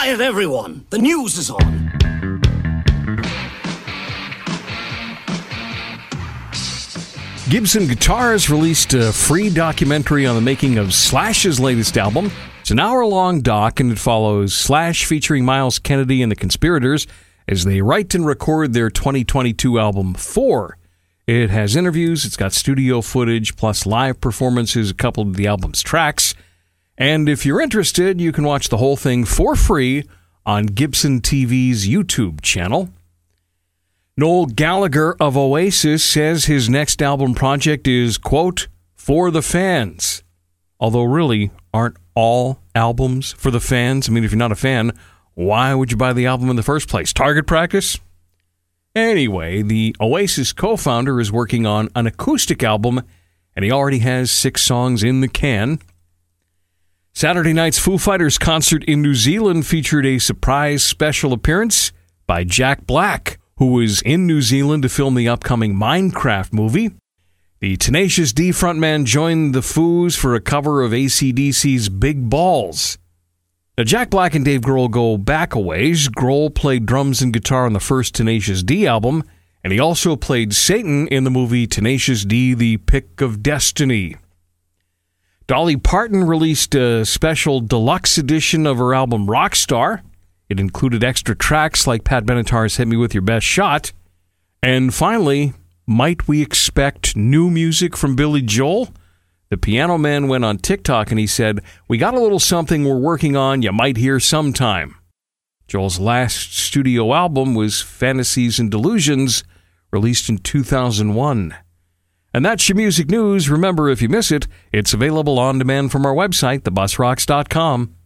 Quiet, everyone! The news is on! Gibson Guitars released a free documentary on the making of Slash's latest album. It's an hour long doc, and it follows Slash featuring Myles Kennedy and the Conspirators as they write and record their 2022 album, Four. It has interviews, it's got studio footage, plus live performances coupled with the album's tracks. And if you're interested, you can watch the whole thing for free on Gibson TV's YouTube channel. Noel Gallagher of Oasis says his next album project is, quote, for the fans. Although, really, aren't all albums for the fans? I mean, if you're not a fan, why would you buy the album in the first place? Target practice? Anyway, the Oasis co founder is working on an acoustic album, and he already has six songs in the can. Saturday night's Foo Fighters concert in New Zealand featured a surprise special appearance by Jack Black who was in New Zealand to film the upcoming Minecraft movie. The Tenacious D frontman joined the Foos for a cover of ACDC's Big Balls. Now, Jack Black and Dave Grohl go back a ways. Grohl played drums and guitar on the first Tenacious D album, and he also played Satan in the movie Tenacious D The Pick of Destiny. Dolly Parton released a special deluxe edition of her album Rockstar. It included extra tracks like Pat Benatar's Hit Me With Your Best Shot. And finally, might we expect new music from Billy Joel? The piano man went on TikTok and he said, We got a little something we're working on you might hear sometime. Joel's last studio album was Fantasies and Delusions, released in 2001. And that's your music news. Remember, if you miss it, it's available on demand from our website, thebusrocks.com.